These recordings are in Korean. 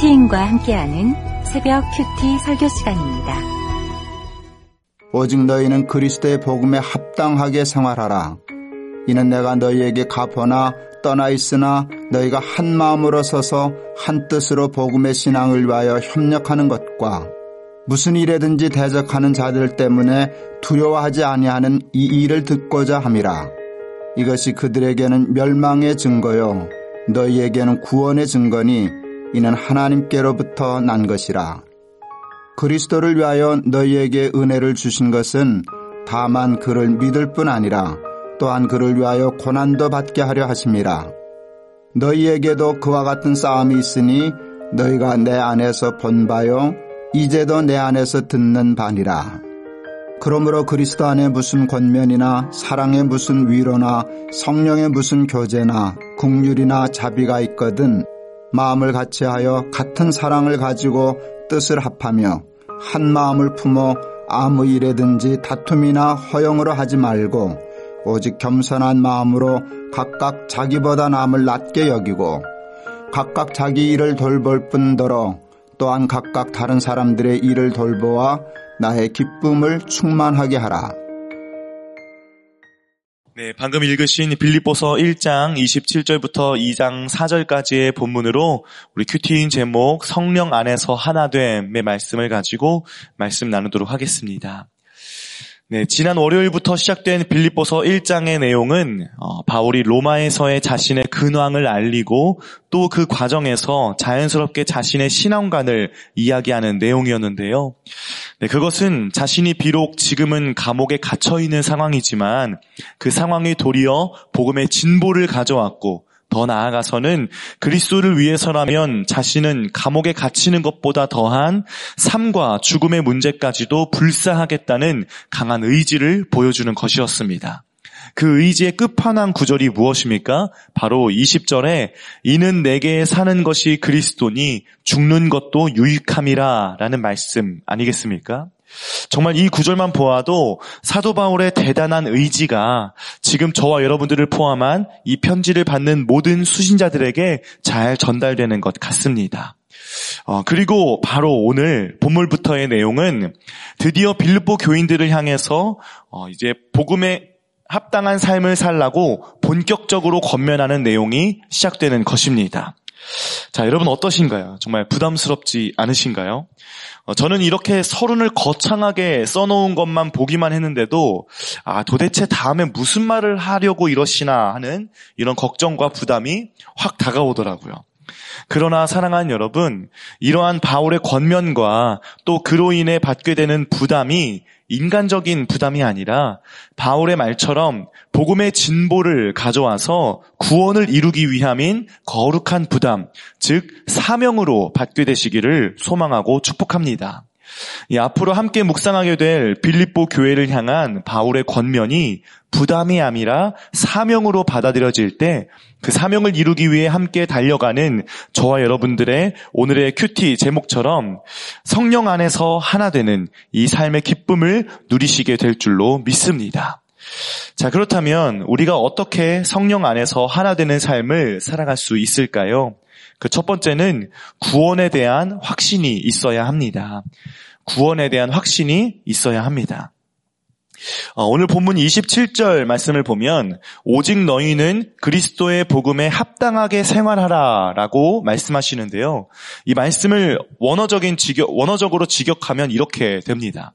큐티인과 함께하는 새벽 큐티 설교 시간입니다. 오직 너희는 그리스도의 복음에 합당하게 생활하라. 이는 내가 너희에게 갚거나 떠나 있으나 너희가 한 마음으로 서서 한 뜻으로 복음의 신앙을 위하여 협력하는 것과 무슨 일에든지 대적하는 자들 때문에 두려워하지 아니하는 이 일을 듣고자 함이라. 이것이 그들에게는 멸망의 증거요 너희에게는 구원의 증거니 이는 하나님께로부터 난 것이라. 그리스도를 위하여 너희에게 은혜를 주신 것은 다만 그를 믿을 뿐 아니라 또한 그를 위하여 고난도 받게 하려 하심이라. 너희에게도 그와 같은 싸움이 있으니 너희가 내 안에서 본 바요 이제도 내 안에서 듣는 바니라. 그러므로 그리스도 안에 무슨 권면이나 사랑의 무슨 위로나 성령의 무슨 교제나 국률이나 자비가 있거든 마음을 같이하여 같은 사랑을 가지고 뜻을 합하며 한 마음을 품어 아무 일에든지 다툼이나 허영으로 하지 말고 오직 겸손한 마음으로 각각 자기보다 남을 낮게 여기고 각각 자기 일을 돌볼 뿐더러 또한 각각 다른 사람들의 일을 돌보아 나의 기쁨을 충만하게 하라. 네, 방금 읽으신 빌립보서 1장 27절부터 2장 4절까지의 본문으로 우리 큐티인 제목 성령 안에서 하나 됨의 말씀을 가지고 말씀 나누도록 하겠습니다. 네, 지난 월요일부터 시작된 빌립보서 1장의 내용은 어, 바울이 로마에서의 자신의 근황을 알리고 또 그 과정에서 자연스럽게 자신의 신앙관을 이야기하는 내용이었는데요. 네, 그것은 자신이 비록 지금은 감옥에 갇혀 있는 상황이지만 그 상황이 도리어 복음의 진보를 가져왔고 더 나아가서는 그리스도를 위해서라면 자신은 감옥에 갇히는 것보다 더한 삶과 죽음의 문제까지도 불사하겠다는 강한 의지를 보여주는 것이었습니다. 그 의지의 끝판왕 구절이 무엇입니까? 바로 20절에 이는 내게 사는 것이 그리스도니 죽는 것도 유익함이라 라는 말씀 아니겠습니까? 정말 이 구절만 보아도 사도 바울의 대단한 의지가 지금 저와 여러분들을 포함한 이 편지를 받는 모든 수신자들에게 잘 전달되는 것 같습니다. 어, 그리고 바로 오늘 본물부터의 내용은 드디어 빌립보 교인들을 향해서 어, 이제 복음에 합당한 삶을 살라고 본격적으로 권면하는 내용이 시작되는 것입니다. 자, 여러분 어떠신가요? 정말 부담스럽지 않으신가요? 어, 저는 이렇게 서론을 거창하게 써놓은 것만 보기만 했는데도 아 도대체 다음에 무슨 말을 하려고 이러시나 하는 이런 걱정과 부담이 확 다가오더라고요. 그러나 사랑하는 여러분, 이러한 바울의 권면과 또 그로 인해 받게 되는 부담이 인간적인 부담이 아니라 바울의 말처럼 복음의 진보를 가져와서 구원을 이루기 위함인 거룩한 부담, 즉 사명으로 받게 되시기를 소망하고 축복합니다. 앞으로 함께 묵상하게 될 빌립보 교회를 향한 바울의 권면이 부담이 아니라 사명으로 받아들여질 때 그 사명을 이루기 위해 함께 달려가는 저와 여러분들의 오늘의 큐티 제목처럼 성령 안에서 하나 되는 이 삶의 기쁨을 누리시게 될 줄로 믿습니다. 자, 그렇다면 우리가 어떻게 성령 안에서 하나 되는 삶을 살아갈 수 있을까요? 그 첫 번째는 구원에 대한 확신이 있어야 합니다. 구원에 대한 확신이 있어야 합니다. 어, 오늘 본문 27절 말씀을 보면 오직 너희는 그리스도의 복음에 합당하게 생활하라라고 말씀하시는데요. 이 말씀을 원어적인 직역 원어적으로 직역하면 이렇게 됩니다.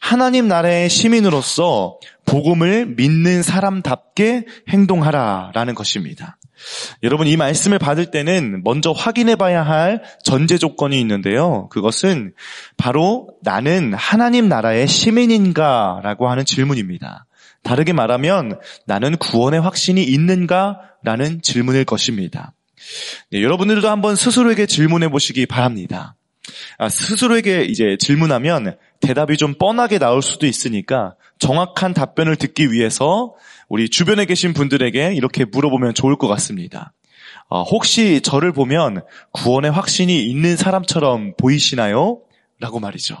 하나님 나라의 시민으로서 복음을 믿는 사람답게 행동하라라는 것입니다. 여러분 이 말씀을 받을 때는 먼저 확인해 봐야 할 전제 조건이 있는데요. 그것은 바로 나는 하나님 나라의 시민인가 라고 하는 질문입니다. 다르게 말하면 나는 구원의 확신이 있는가 라는 질문일 것입니다. 네, 여러분들도 한번 스스로에게 질문해 보시기 바랍니다. 아, 스스로에게 이제 질문하면 대답이 좀 뻔하게 나올 수도 있으니까 정확한 답변을 듣기 위해서 우리 주변에 계신 분들에게 이렇게 물어보면 좋을 것 같습니다. 어, 혹시 저를 보면 구원의 확신이 있는 사람처럼 보이시나요? 라고 말이죠.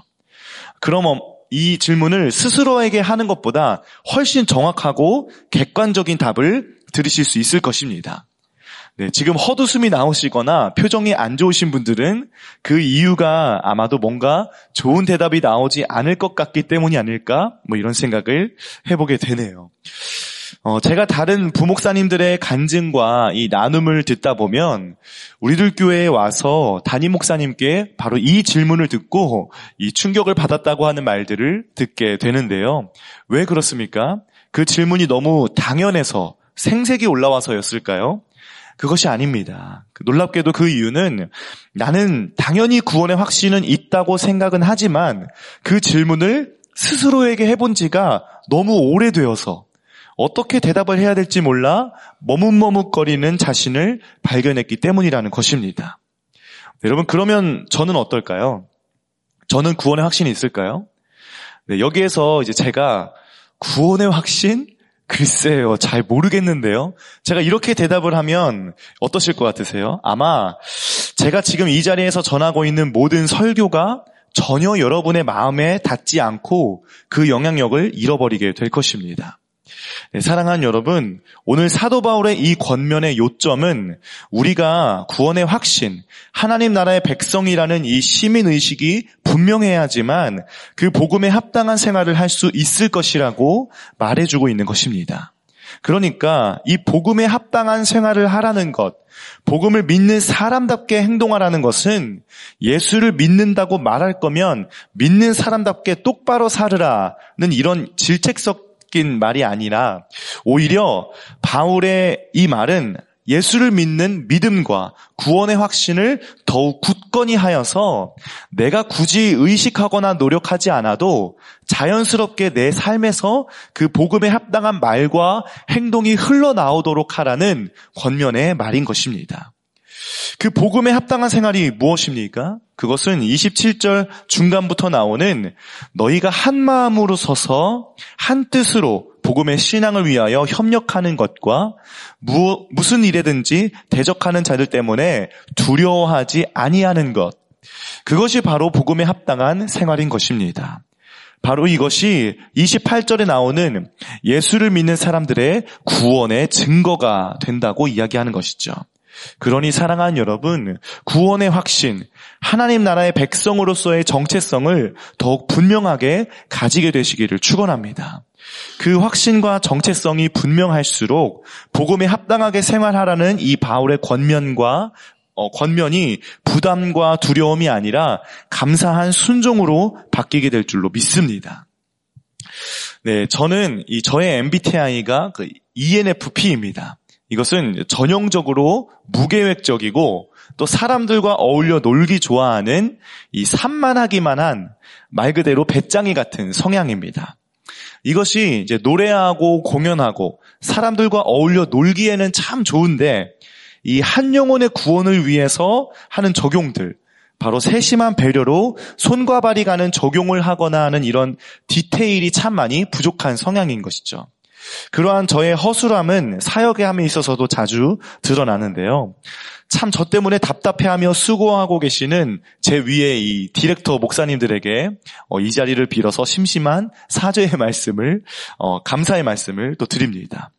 그럼 이 질문을 스스로에게 하는 것보다 훨씬 정확하고 객관적인 답을 들으실 수 있을 것입니다. 네, 지금 헛웃음이 나오시거나 표정이 안 좋으신 분들은 그 이유가 아마도 뭔가 좋은 대답이 나오지 않을 것 같기 때문이 아닐까? 뭐 이런 생각을 해보게 되네요. 어, 제가 다른 부목사님들의 간증과 이 나눔을 듣다 보면 우리들 교회에 와서 담임 목사님께 바로 이 질문을 듣고 이 충격을 받았다고 하는 말들을 듣게 되는데요. 왜 그렇습니까? 그 질문이 너무 당연해서 생색이 올라와서였을까요? 그것이 아닙니다. 놀랍게도 그 이유는 나는 당연히 구원의 확신은 있다고 생각은 하지만 그 질문을 스스로에게 해본 지가 너무 오래되어서 어떻게 대답을 해야 될지 몰라 머뭇머뭇거리는 자신을 발견했기 때문이라는 것입니다. 여러분, 그러면 저는 어떨까요? 저는 구원의 확신이 있을까요? 네, 여기에서 이제 제가 구원의 확신? 글쎄요, 잘 모르겠는데요. 제가 이렇게 대답을 하면 어떠실 것 같으세요? 아마 제가 지금 이 자리에서 전하고 있는 모든 설교가 전혀 여러분의 마음에 닿지 않고 그 영향력을 잃어버리게 될 것입니다. 네, 사랑하는 여러분, 오늘 사도 바울의 이 권면의 요점은 우리가 구원의 확신, 하나님 나라의 백성이라는 이 시민 의식이 분명해야지만 그 복음에 합당한 생활을 할 수 있을 것이라고 말해주고 있는 것입니다. 그러니까 이 복음에 합당한 생활을 하라는 것, 복음을 믿는 사람답게 행동하라는 것은 예수를 믿는다고 말할 거면 믿는 사람답게 똑바로 살으라는 이런 질책석 섞인 말이 아니라 오히려 바울의 이 말은 예수를 믿는 믿음과 구원의 확신을 더욱 굳건히 하여서 내가 굳이 의식하거나 노력하지 않아도 자연스럽게 내 삶에서 그 복음에 합당한 말과 행동이 흘러나오도록 하라는 권면의 말인 것입니다. 그 복음에 합당한 생활이 무엇입니까? 그것은 27절 중간부터 나오는 너희가 한 마음으로 서서 한 뜻으로 복음의 신앙을 위하여 협력하는 것과 무, 무슨 일에든지 대적하는 자들 때문에 두려워하지 아니하는 것. 그것이 바로 복음에 합당한 생활인 것입니다. 바로 이것이 28절에 나오는 예수를 믿는 사람들의 구원의 증거가 된다고 이야기하는 것이죠. 그러니 사랑하는 여러분, 구원의 확신, 하나님 나라의 백성으로서의 정체성을 더욱 분명하게 가지게 되시기를 축원합니다. 그 확신과 정체성이 분명할수록 복음에 합당하게 생활하라는 이 바울의 권면과 어, 권면이 부담과 두려움이 아니라 감사한 순종으로 바뀌게 될 줄로 믿습니다. 네, 저는 이 저의 MBTI가 그 ENFP입니다. 이것은 전형적으로 무계획적이고 또 사람들과 어울려 놀기 좋아하는 이 산만하기만 한 말 그대로 배짱이 같은 성향입니다. 이것이 이제 노래하고 공연하고 사람들과 어울려 놀기에는 참 좋은데 이 한 영혼의 구원을 위해서 하는 적용들, 바로 세심한 배려로 손과 발이 가는 적용을 하거나 하는 이런 디테일이 참 많이 부족한 성향인 것이죠. 그러한 저의 허술함은 사역의 함에 있어서도 자주 드러나는데요. 참 저 때문에 답답해하며 수고하고 계시는 제 위에 이 디렉터 목사님들에게 어, 이 자리를 빌어서 심심한 사죄의 말씀을 어, 감사의 말씀을 또 드립니다.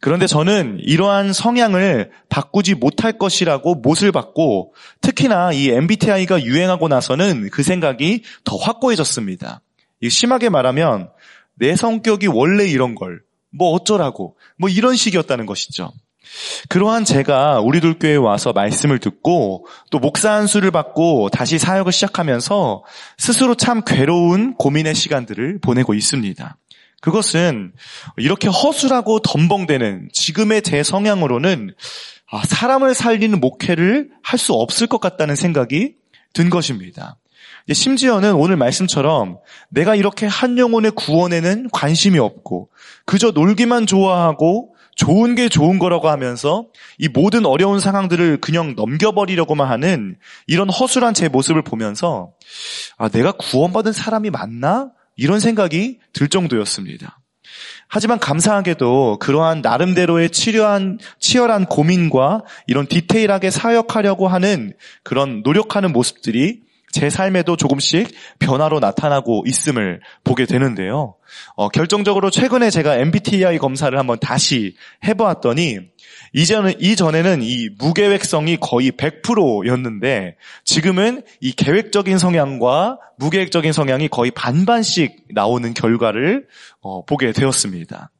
그런데 저는 이러한 성향을 바꾸지 못할 것이라고 못을 받고 특히나 이 MBTI가 유행하고 나서는 그 생각이 더 확고해졌습니다. 심하게 말하면 내 성격이 원래 이런 걸 뭐 어쩌라고 뭐 이런 식이었다는 것이죠. 그러한 제가 우리들 교회에 와서 말씀을 듣고 또 목사 한 수를 받고 다시 사역을 시작하면서 스스로 참 괴로운 고민의 시간들을 보내고 있습니다. 그것은 이렇게 허술하고 덤벙대는 지금의 제 성향으로는 아, 사람을 살리는 목회를 할 수 없을 것 같다는 생각이 든 것입니다. 심지어는 오늘 말씀처럼 내가 이렇게 한 영혼의 구원에는 관심이 없고 그저 놀기만 좋아하고 좋은 게 좋은 거라고 하면서 이 모든 어려운 상황들을 그냥 넘겨버리려고만 하는 이런 허술한 제 모습을 보면서 아, 내가 구원받은 사람이 맞나? 이런 생각이 들 정도였습니다. 하지만 감사하게도 그러한 나름대로의 치료한, 치열한 고민과 이런 디테일하게 사역하려고 하는 그런 노력하는 모습들이 제 삶에도 조금씩 변화로 나타나고 있음을 보게 되는데요. 어, 결정적으로 최근에 제가 MBTI 검사를 한번 다시 해보았더니 이전에, 이전에는 이 무계획성이 거의 100%였는데 지금은 이 계획적인 성향과 무계획적인 성향이 거의 반반씩 나오는 결과를 어, 보게 되었습니다.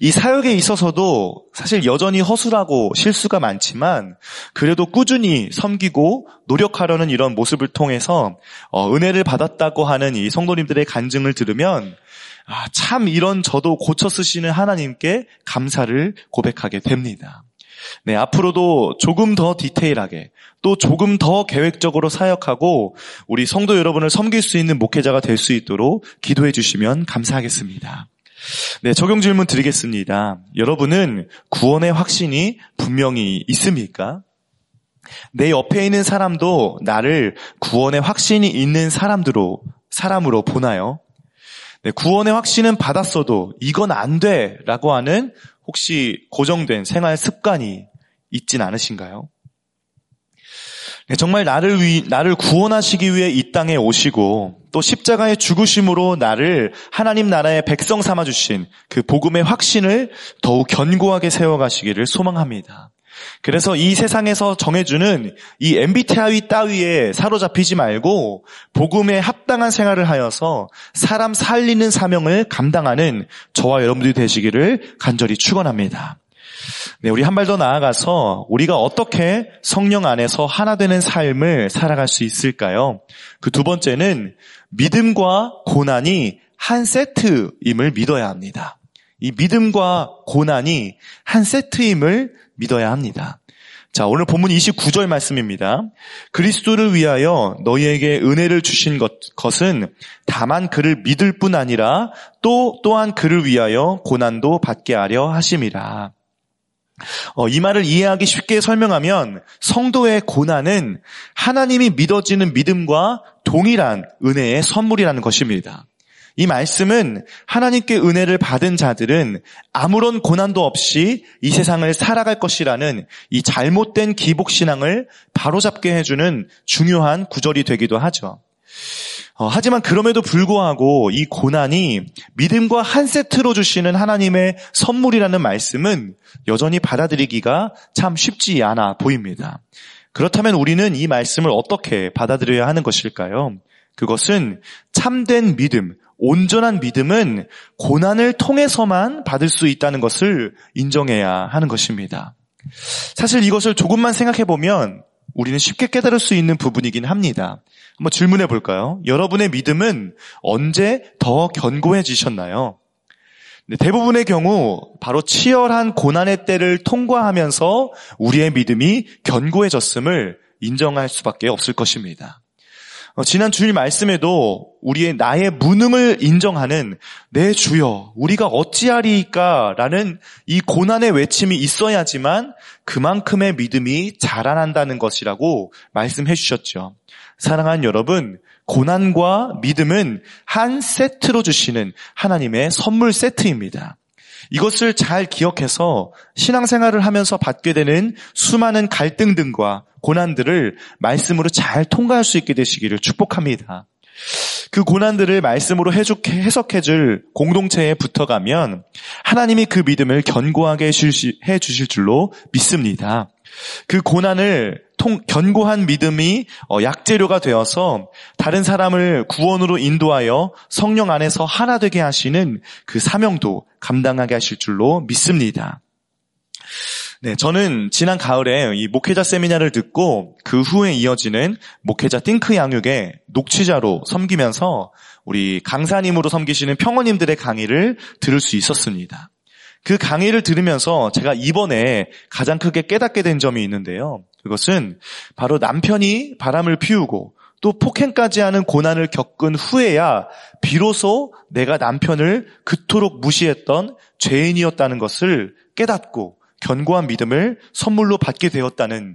이 사역에 있어서도 사실 여전히 허술하고 실수가 많지만 그래도 꾸준히 섬기고 노력하려는 이런 모습을 통해서 어, 은혜를 받았다고 하는 이 성도님들의 간증을 들으면 아, 참 이런 저도 고쳐 쓰시는 하나님께 감사를 고백하게 됩니다. 네, 앞으로도 조금 더 디테일하게 또 조금 더 계획적으로 사역하고 우리 성도 여러분을 섬길 수 있는 목회자가 될 수 있도록 기도해 주시면 감사하겠습니다. 네, 적용 질문 드리겠습니다. 여러분은 구원의 확신이 분명히 있습니까? 내 옆에 있는 사람도 나를 구원의 확신이 있는 사람으로, 사람으로 보나요? 네, 구원의 확신은 받았어도 이건 안 돼! 라고 하는 혹시 고정된 생활 습관이 있진 않으신가요? 네, 정말 나를 위, 나를 구원하시기 위해 이 땅에 오시고 또 십자가의 죽으심으로 나를 하나님 나라의 백성 삼아 주신 그 복음의 확신을 더욱 견고하게 세워 가시기를 소망합니다. 그래서 이 세상에서 정해주는 이 MBTI 따위에 사로잡히지 말고 복음에 합당한 생활을 하여서 사람 살리는 사명을 감당하는 저와 여러분들이 되시기를 간절히 축원합니다. 네, 우리 한 발 더 나아가서 우리가 어떻게 성령 안에서 하나 되는 삶을 살아갈 수 있을까요? 그 두 번째는 믿음과 고난이 한 세트임을 믿어야 합니다. 이 믿음과 고난이 한 세트임을 믿어야 합니다. 자, 오늘 본문 29절 말씀입니다. 그리스도를 위하여 너희에게 은혜를 주신 것, 것은 다만 그를 믿을 뿐 아니라 또 또한 그를 위하여 고난도 받게 하려 하심이라. 어, 이 말을 이해하기 쉽게 설명하면 성도의 고난은 하나님이 믿어지는 믿음과 동일한 은혜의 선물이라는 것입니다. 이 말씀은 하나님께 은혜를 받은 자들은 아무런 고난도 없이 이 세상을 살아갈 것이라는 이 잘못된 기복신앙을 바로잡게 해주는 중요한 구절이 되기도 하죠. 어, 하지만 그럼에도 불구하고 이 고난이 믿음과 한 세트로 주시는 하나님의 선물이라는 말씀은 여전히 받아들이기가 참 쉽지 않아 보입니다. 그렇다면 우리는 이 말씀을 어떻게 받아들여야 하는 것일까요? 그것은 참된 믿음, 온전한 믿음은 고난을 통해서만 받을 수 있다는 것을 인정해야 하는 것입니다. 사실 이것을 조금만 생각해 보면 우리는 쉽게 깨달을 수 있는 부분이긴 합니다. 한번 질문해 볼까요? 여러분의 믿음은 언제 더 견고해지셨나요? 네, 대부분의 경우 바로 치열한 고난의 때를 통과하면서 우리의 믿음이 견고해졌음을 인정할 수밖에 없을 것입니다. 어, 지난 주일 말씀에도 우리의 나의 무능을 인정하는 내 주여 우리가 어찌하리까라는 이 고난의 외침이 있어야지만 그만큼의 믿음이 자라난다는 것이라고 말씀해 주셨죠. 사랑하는 여러분, 고난과 믿음은 한 세트로 주시는 하나님의 선물 세트입니다. 이것을 잘 기억해서 신앙생활을 하면서 받게 되는 수많은 갈등 등과 고난들을 말씀으로 잘 통과할 수 있게 되시기를 축복합니다. 그 고난들을 말씀으로 해석해 줄 공동체에 붙어가면 하나님이 그 믿음을 견고하게 해 주실 줄로 믿습니다. 그 고난을 통, 견고한 믿음이 어, 약재료가 되어서 다른 사람을 구원으로 인도하여 성령 안에서 하나 되게 하시는 그 사명도 감당하게 하실 줄로 믿습니다. 네, 저는 지난 가을에 이 목회자 세미나를 듣고 그 후에 이어지는 목회자 띵크 양육의 녹취자로 섬기면서 우리 강사님으로 섬기시는 평원님들의 강의를 들을 수 있었습니다. 그 강의를 들으면서 제가 이번에 가장 크게 깨닫게 된 점이 있는데요. 그것은 바로 남편이 바람을 피우고 또 폭행까지 하는 고난을 겪은 후에야 비로소 내가 남편을 그토록 무시했던 죄인이었다는 것을 깨닫고 견고한 믿음을 선물로 받게 되었다는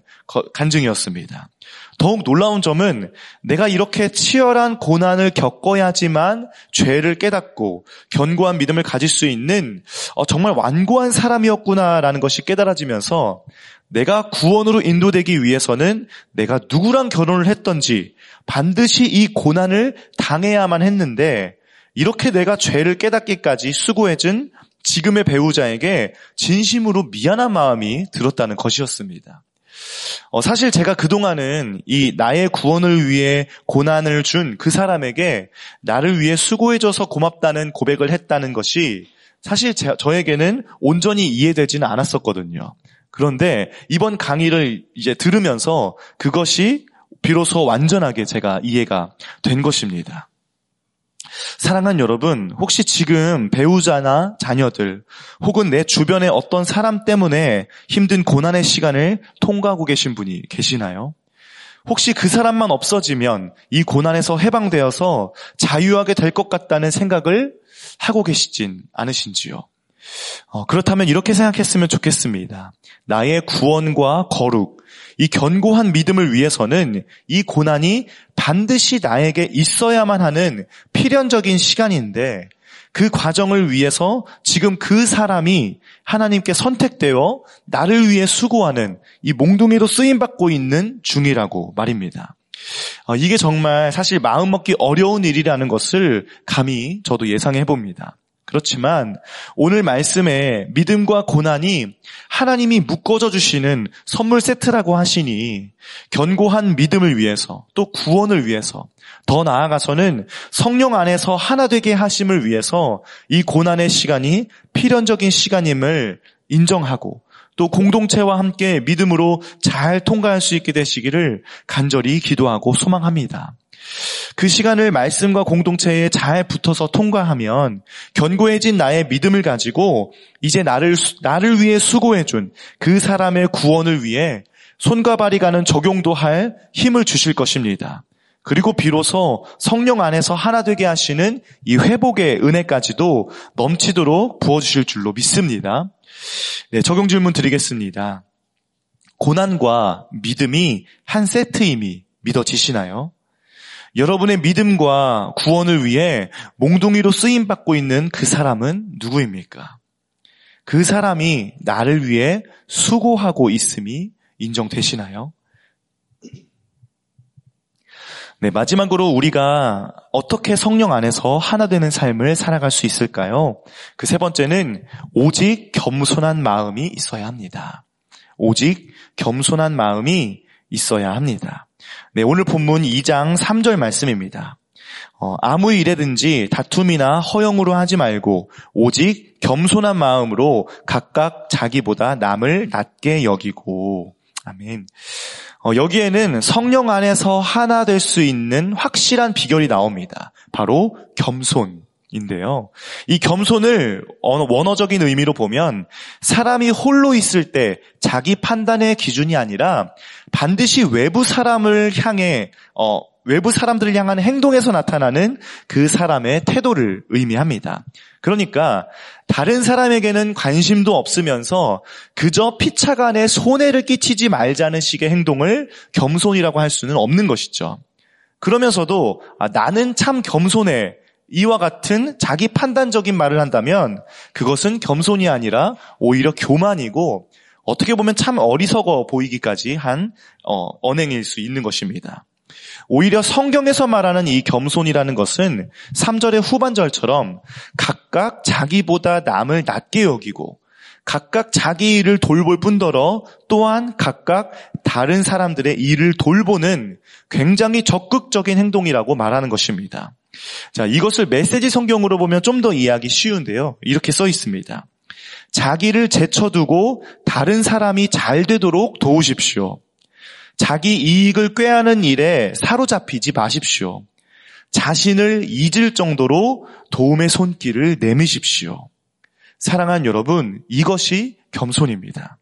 간증이었습니다. 더욱 놀라운 점은 내가 이렇게 치열한 고난을 겪어야지만 죄를 깨닫고 견고한 믿음을 가질 수 있는 어, 정말 완고한 사람이었구나라는 것이 깨달아지면서 내가 구원으로 인도되기 위해서는 내가 누구랑 결혼을 했던지 반드시 이 고난을 당해야만 했는데 이렇게 내가 죄를 깨닫기까지 수고해준 지금의 배우자에게 진심으로 미안한 마음이 들었다는 것이었습니다. 어, 사실 제가 그동안은 이 나의 구원을 위해 고난을 준 그 사람에게 나를 위해 수고해줘서 고맙다는 고백을 했다는 것이 사실 제, 저에게는 온전히 이해되지는 않았었거든요. 그런데 이번 강의를 이제 들으면서 그것이 비로소 완전하게 제가 이해가 된 것입니다. 사랑하는 여러분, 혹시 지금 배우자나 자녀들, 혹은 내 주변의 어떤 사람 때문에 힘든 고난의 시간을 통과하고 계신 분이 계시나요? 혹시 그 사람만 없어지면 이 고난에서 해방되어서 자유하게 될 것 같다는 생각을 하고 계시진 않으신지요? 어, 그렇다면 이렇게 생각했으면 좋겠습니다. 나의 구원과 거룩, 이 견고한 믿음을 위해서는 이 고난이 반드시 나에게 있어야만 하는 필연적인 시간인데 그 과정을 위해서 지금 그 사람이 하나님께 선택되어 나를 위해 수고하는 이 몽둥이로 쓰임받고 있는 중이라고 말입니다. 어, 이게 정말 사실 마음먹기 어려운 일이라는 것을 감히 저도 예상해 봅니다. 그렇지만 오늘 말씀에 믿음과 고난이 하나님이 묶어져 주시는 선물 세트라고 하시니 견고한 믿음을 위해서 또 구원을 위해서 더 나아가서는 성령 안에서 하나 되게 하심을 위해서 이 고난의 시간이 필연적인 시간임을 인정하고 또 공동체와 함께 믿음으로 잘 통과할 수 있게 되시기를 간절히 기도하고 소망합니다. 그 시간을 말씀과 공동체에 잘 붙어서 통과하면 견고해진 나의 믿음을 가지고 이제 나를, 나를 위해 수고해 준 그 사람의 구원을 위해 손과 발이 가는 적용도 할 힘을 주실 것입니다. 그리고 비로소 성령 안에서 하나 되게 하시는 이 회복의 은혜까지도 넘치도록 부어주실 줄로 믿습니다. 네, 적용 질문 드리겠습니다. 고난과 믿음이 한 세트임이 믿어지시나요? 여러분의 믿음과 구원을 위해 몽둥이로 쓰임 받고 있는 그 사람은 누구입니까? 그 사람이 나를 위해 수고하고 있음이 인정되시나요? 네, 마지막으로 우리가 어떻게 성령 안에서 하나 되는 삶을 살아갈 수 있을까요? 그 세 번째는 오직 겸손한 마음이 있어야 합니다. 오직 겸손한 마음이 있어야 합니다. 네, 오늘 본문 2장 3절 말씀입니다. 어, 아무 일에든지 다툼이나 허영으로 하지 말고 오직 겸손한 마음으로 각각 자기보다 남을 낮게 여기고 아멘. 어, 여기에는 성령 안에서 하나 될 수 있는 확실한 비결이 나옵니다. 바로 겸손 인데요. 이 겸손을 원어적인 의미로 보면 사람이 홀로 있을 때 자기 판단의 기준이 아니라 반드시 외부 사람을 향해 어, 외부 사람들을 향한 행동에서 나타나는 그 사람의 태도를 의미합니다. 그러니까 다른 사람에게는 관심도 없으면서 그저 피차간에 손해를 끼치지 말자는 식의 행동을 겸손이라고 할 수는 없는 것이죠. 그러면서도 아, 나는 참 겸손해. 이와 같은 자기 판단적인 말을 한다면 그것은 겸손이 아니라 오히려 교만이고 어떻게 보면 참 어리석어 보이기까지 한 어, 언행일 수 있는 것입니다. 오히려 성경에서 말하는 이 겸손이라는 것은 3절의 후반절처럼 각각 자기보다 남을 낮게 여기고 각각 자기 일을 돌볼 뿐더러 또한 각각 다른 사람들의 일을 돌보는 굉장히 적극적인 행동이라고 말하는 것입니다. 자, 이것을 메시지 성경으로 보면 좀 더 이해하기 쉬운데요. 이렇게 써 있습니다. 자기를 제쳐두고 다른 사람이 잘 되도록 도우십시오. 자기 이익을 꾀하는 일에 사로잡히지 마십시오. 자신을 잊을 정도로 도움의 손길을 내미십시오. 사랑하는 여러분, 이것이 겸손입니다.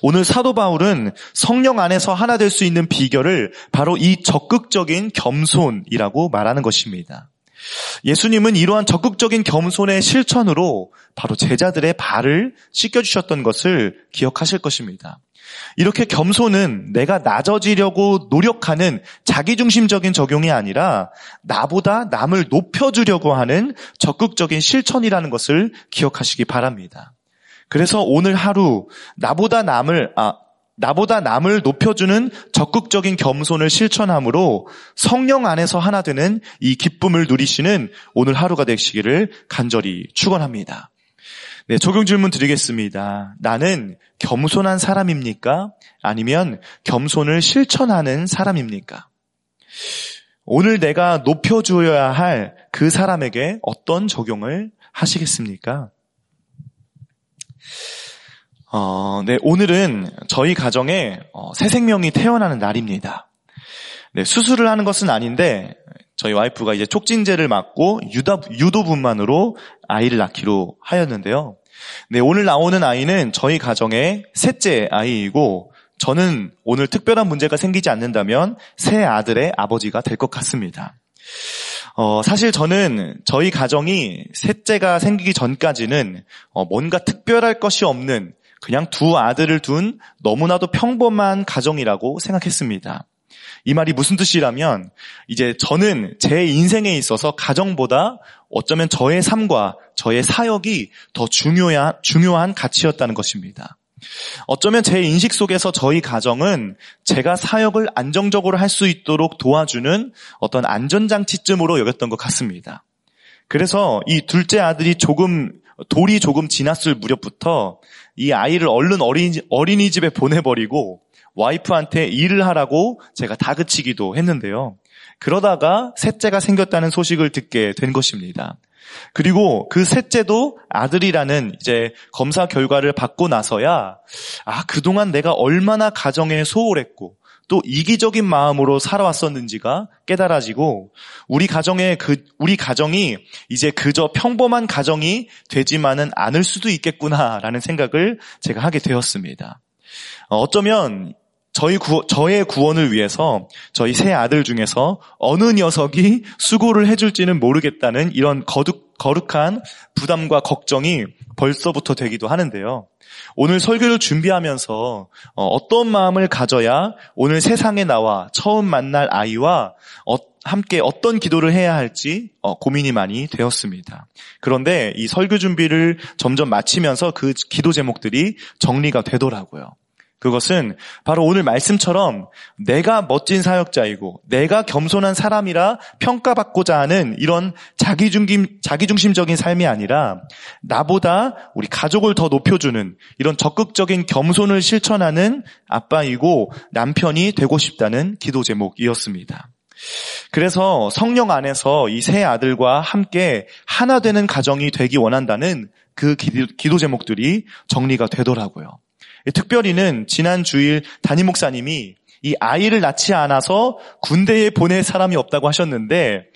오늘 사도 바울은 성령 안에서 하나 될 수 있는 비결을 바로 이 적극적인 겸손이라고 말하는 것입니다. 예수님은 이러한 적극적인 겸손의 실천으로 바로 제자들의 발을 씻겨주셨던 것을 기억하실 것입니다. 이렇게 겸손은 내가 낮아지려고 노력하는 자기중심적인 적용이 아니라 나보다 남을 높여주려고 하는 적극적인 실천이라는 것을 기억하시기 바랍니다. 그래서 오늘 하루 나보다 남을 아 나보다 남을 높여주는 적극적인 겸손을 실천함으로 성령 안에서 하나 되는 이 기쁨을 누리시는 오늘 하루가 되시기를 간절히 축원합니다. 네, 적용 질문 드리겠습니다. 나는 겸손한 사람입니까? 아니면 겸손을 실천하는 사람입니까? 오늘 내가 높여주어야 할 그 사람에게 어떤 적용을 하시겠습니까? 어, 네, 오늘은 저희 가정에 어, 새 생명이 태어나는 날입니다. 네, 수술을 하는 것은 아닌데 저희 와이프가 이제 촉진제를 맞고 유도분만으로 아이를 낳기로 하였는데요. 네, 오늘 나오는 아이는 저희 가정의 셋째 아이이고 저는 오늘 특별한 문제가 생기지 않는다면 새 아들의 아버지가 될 것 같습니다. 어, 사실 저는 저희 가정이 셋째가 생기기 전까지는 어, 뭔가 특별할 것이 없는 그냥 두 아들을 둔 너무나도 평범한 가정이라고 생각했습니다. 이 말이 무슨 뜻이라면 이제 저는 제 인생에 있어서 가정보다 어쩌면 저의 삶과 저의 사역이 더 중요한, 중요한 가치였다는 것입니다. 어쩌면 제 인식 속에서 저희 가정은 제가 사역을 안정적으로 할 수 있도록 도와주는 어떤 안전장치쯤으로 여겼던 것 같습니다. 그래서 이 둘째 아들이 조금 돌이 조금 지났을 무렵부터 이 아이를 얼른 어린이, 어린이집에 보내버리고 와이프한테 일을 하라고 제가 다그치기도 했는데요. 그러다가 셋째가 생겼다는 소식을 듣게 된 것입니다. 그리고 그 셋째도 아들이라는 이제 검사 결과를 받고 나서야 아 그동안 내가 얼마나 가정에 소홀했고 또 이기적인 마음으로 살아왔었는지가 깨달아지고 우리 가정의 그 우리 가정이 이제 그저 평범한 가정이 되지만은 않을 수도 있겠구나라는 생각을 제가 하게 되었습니다. 어쩌면 저희 구, 저의 구원을 위해서 저희 세 아들 중에서 어느 녀석이 수고를 해줄지는 모르겠다는 이런 거룩, 거룩한 부담과 걱정이 벌써부터 되기도 하는데요. 오늘 설교를 준비하면서 어, 어떤 마음을 가져야 오늘 세상에 나와 처음 만날 아이와 어, 함께 어떤 기도를 해야 할지 어, 고민이 많이 되었습니다. 그런데 이 설교 준비를 점점 마치면서 그 기도 제목들이 정리가 되더라고요. 그것은 바로 오늘 말씀처럼 내가 멋진 사역자이고 내가 겸손한 사람이라 평가받고자 하는 이런 자기중심, 자기중심적인 삶이 아니라 나보다 우리 가족을 더 높여주는 이런 적극적인 겸손을 실천하는 아빠이고 남편이 되고 싶다는 기도 제목이었습니다. 그래서 성령 안에서 이 세 아들과 함께 하나 되는 가정이 되기 원한다는 그 기도, 기도 제목들이 정리가 되더라고요. 특별히는 지난 주일 담임 목사님이 이 아이를 낳지 않아서 군대에 보낼 사람이 없다고 하셨는데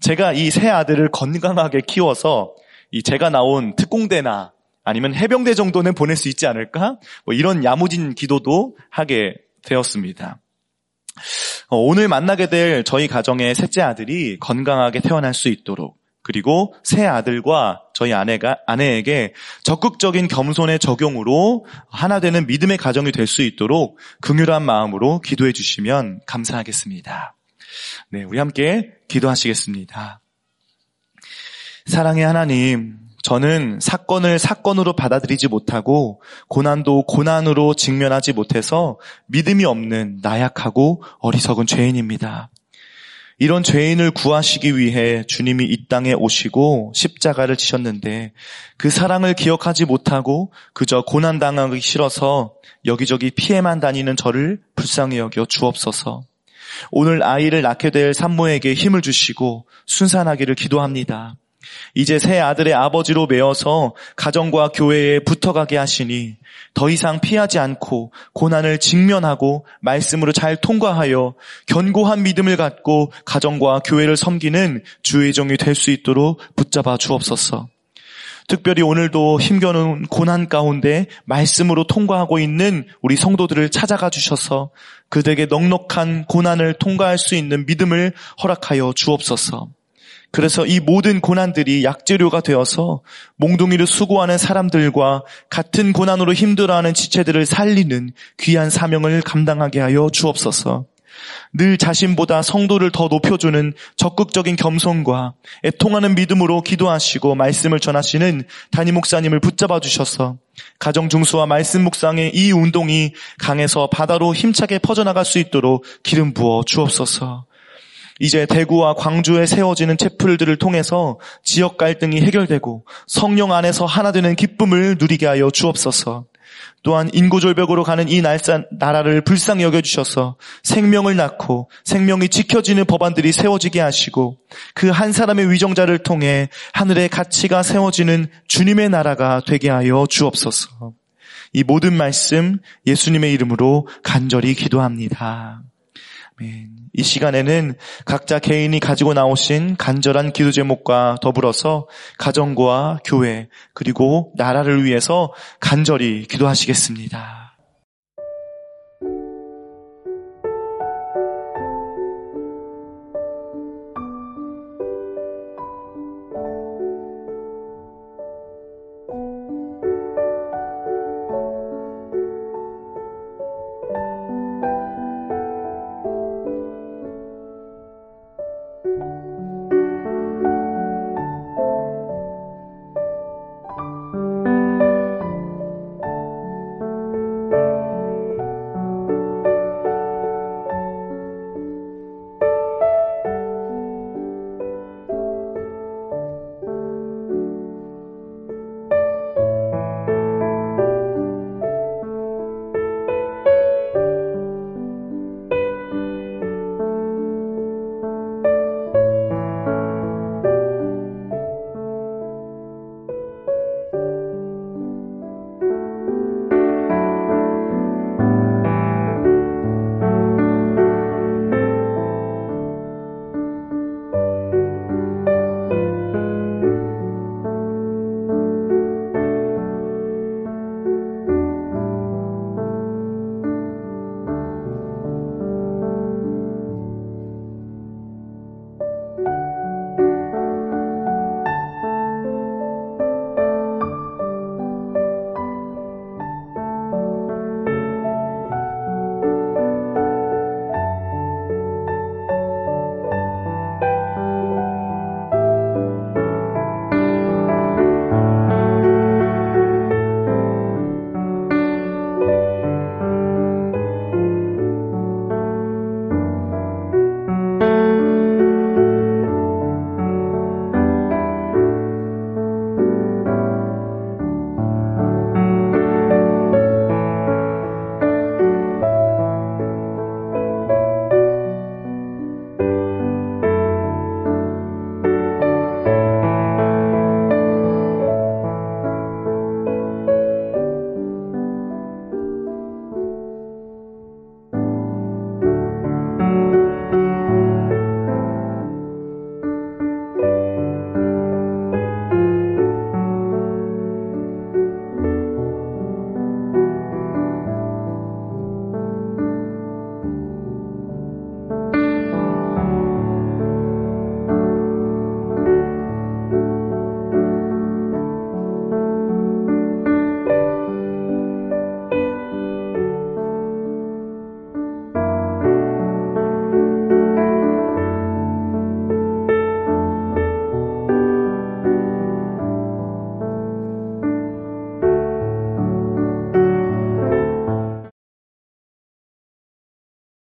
제가 이 세 아들을 건강하게 키워서 이 제가 나온 특공대나 아니면 해병대 정도는 보낼 수 있지 않을까? 뭐 이런 야무진 기도도 하게 되었습니다. 어, 오늘 만나게 될 저희 가정의 셋째 아들이 건강하게 태어날 수 있도록 그리고 새 아들과 저희 아내가 아내에게 적극적인 겸손의 적용으로 하나 되는 믿음의 가정이 될 수 있도록 긍휼한 마음으로 기도해 주시면 감사하겠습니다. 네, 우리 함께 기도하시겠습니다. 사랑의 하나님, 저는 사건을 사건으로 받아들이지 못하고 고난도 고난으로 직면하지 못해서 믿음이 없는 나약하고 어리석은 죄인입니다. 이런 죄인을 구하시기 위해 주님이 이 땅에 오시고 십자가를 지셨는데 그 사랑을 기억하지 못하고 그저 고난당하기 싫어서 여기저기 피해만 다니는 저를 불쌍히 여겨 주옵소서. 오늘 아이를 낳게 될 산모에게 힘을 주시고 순산하기를 기도합니다. 이제 새 아들의 아버지로 메어서 가정과 교회에 붙어가게 하시니 더 이상 피하지 않고 고난을 직면하고 말씀으로 잘 통과하여 견고한 믿음을 갖고 가정과 교회를 섬기는 주의 종이 될 수 있도록 붙잡아 주옵소서. 특별히 오늘도 힘겨운 고난 가운데 말씀으로 통과하고 있는 우리 성도들을 찾아가 주셔서 그들에게 넉넉한 고난을 통과할 수 있는 믿음을 허락하여 주옵소서. 그래서 이 모든 고난들이 약재료가 되어서 몽둥이를 수고하는 사람들과 같은 고난으로 힘들어하는 지체들을 살리는 귀한 사명을 감당하게 하여 주옵소서. 늘 자신보다 성도를 더 높여주는 적극적인 겸손과 애통하는 믿음으로 기도하시고 말씀을 전하시는 담임 목사님을 붙잡아 주셔서 가정 중수와 말씀 묵상의 이 운동이 강에서 바다로 힘차게 퍼져나갈 수 있도록 기름 부어 주옵소서. 이제 대구와 광주에 세워지는 채플들을 통해서 지역 갈등이 해결되고 성령 안에서 하나 되는 기쁨을 누리게 하여 주옵소서. 또한 인구절벽으로 가는 이 날산, 나라를 불쌍히 여겨주셔서 생명을 낳고 생명이 지켜지는 법안들이 세워지게 하시고 그 한 사람의 위정자를 통해 하늘의 가치가 세워지는 주님의 나라가 되게 하여 주옵소서. 이 모든 말씀 예수님의 이름으로 간절히 기도합니다. 이 시간에는 각자 개인이 가지고 나오신 간절한 기도 제목과 더불어서 가정과 교회 그리고 나라를 위해서 간절히 기도하시겠습니다.